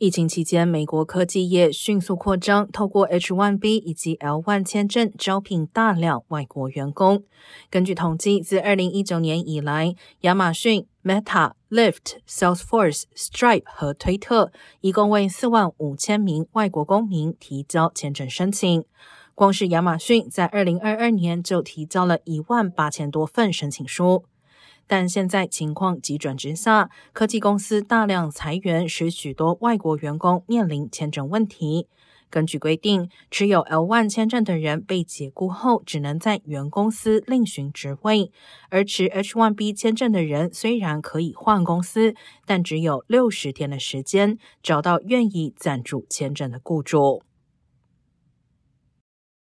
疫情期间，美国科技业迅速扩张，透过 H-1B 以及 L-1 签证招聘大量外国员工。根据统计，自2019年以来，亚马逊、Meta、Lyft、Salesforce、Stripe 和推特一共为4万五千名外国公民提交签证申请。光是亚马逊在2022年就提交了一万八千多份申请书。但现在情况急转直下，科技公司大量裁员，使许多外国员工面临签证问题。根据规定，持有 L1 签证的人被解雇后，只能在原公司另寻职位；而持 H1B 签证的人虽然可以换公司，但只有六十天的时间找到愿意赞助签证的雇主。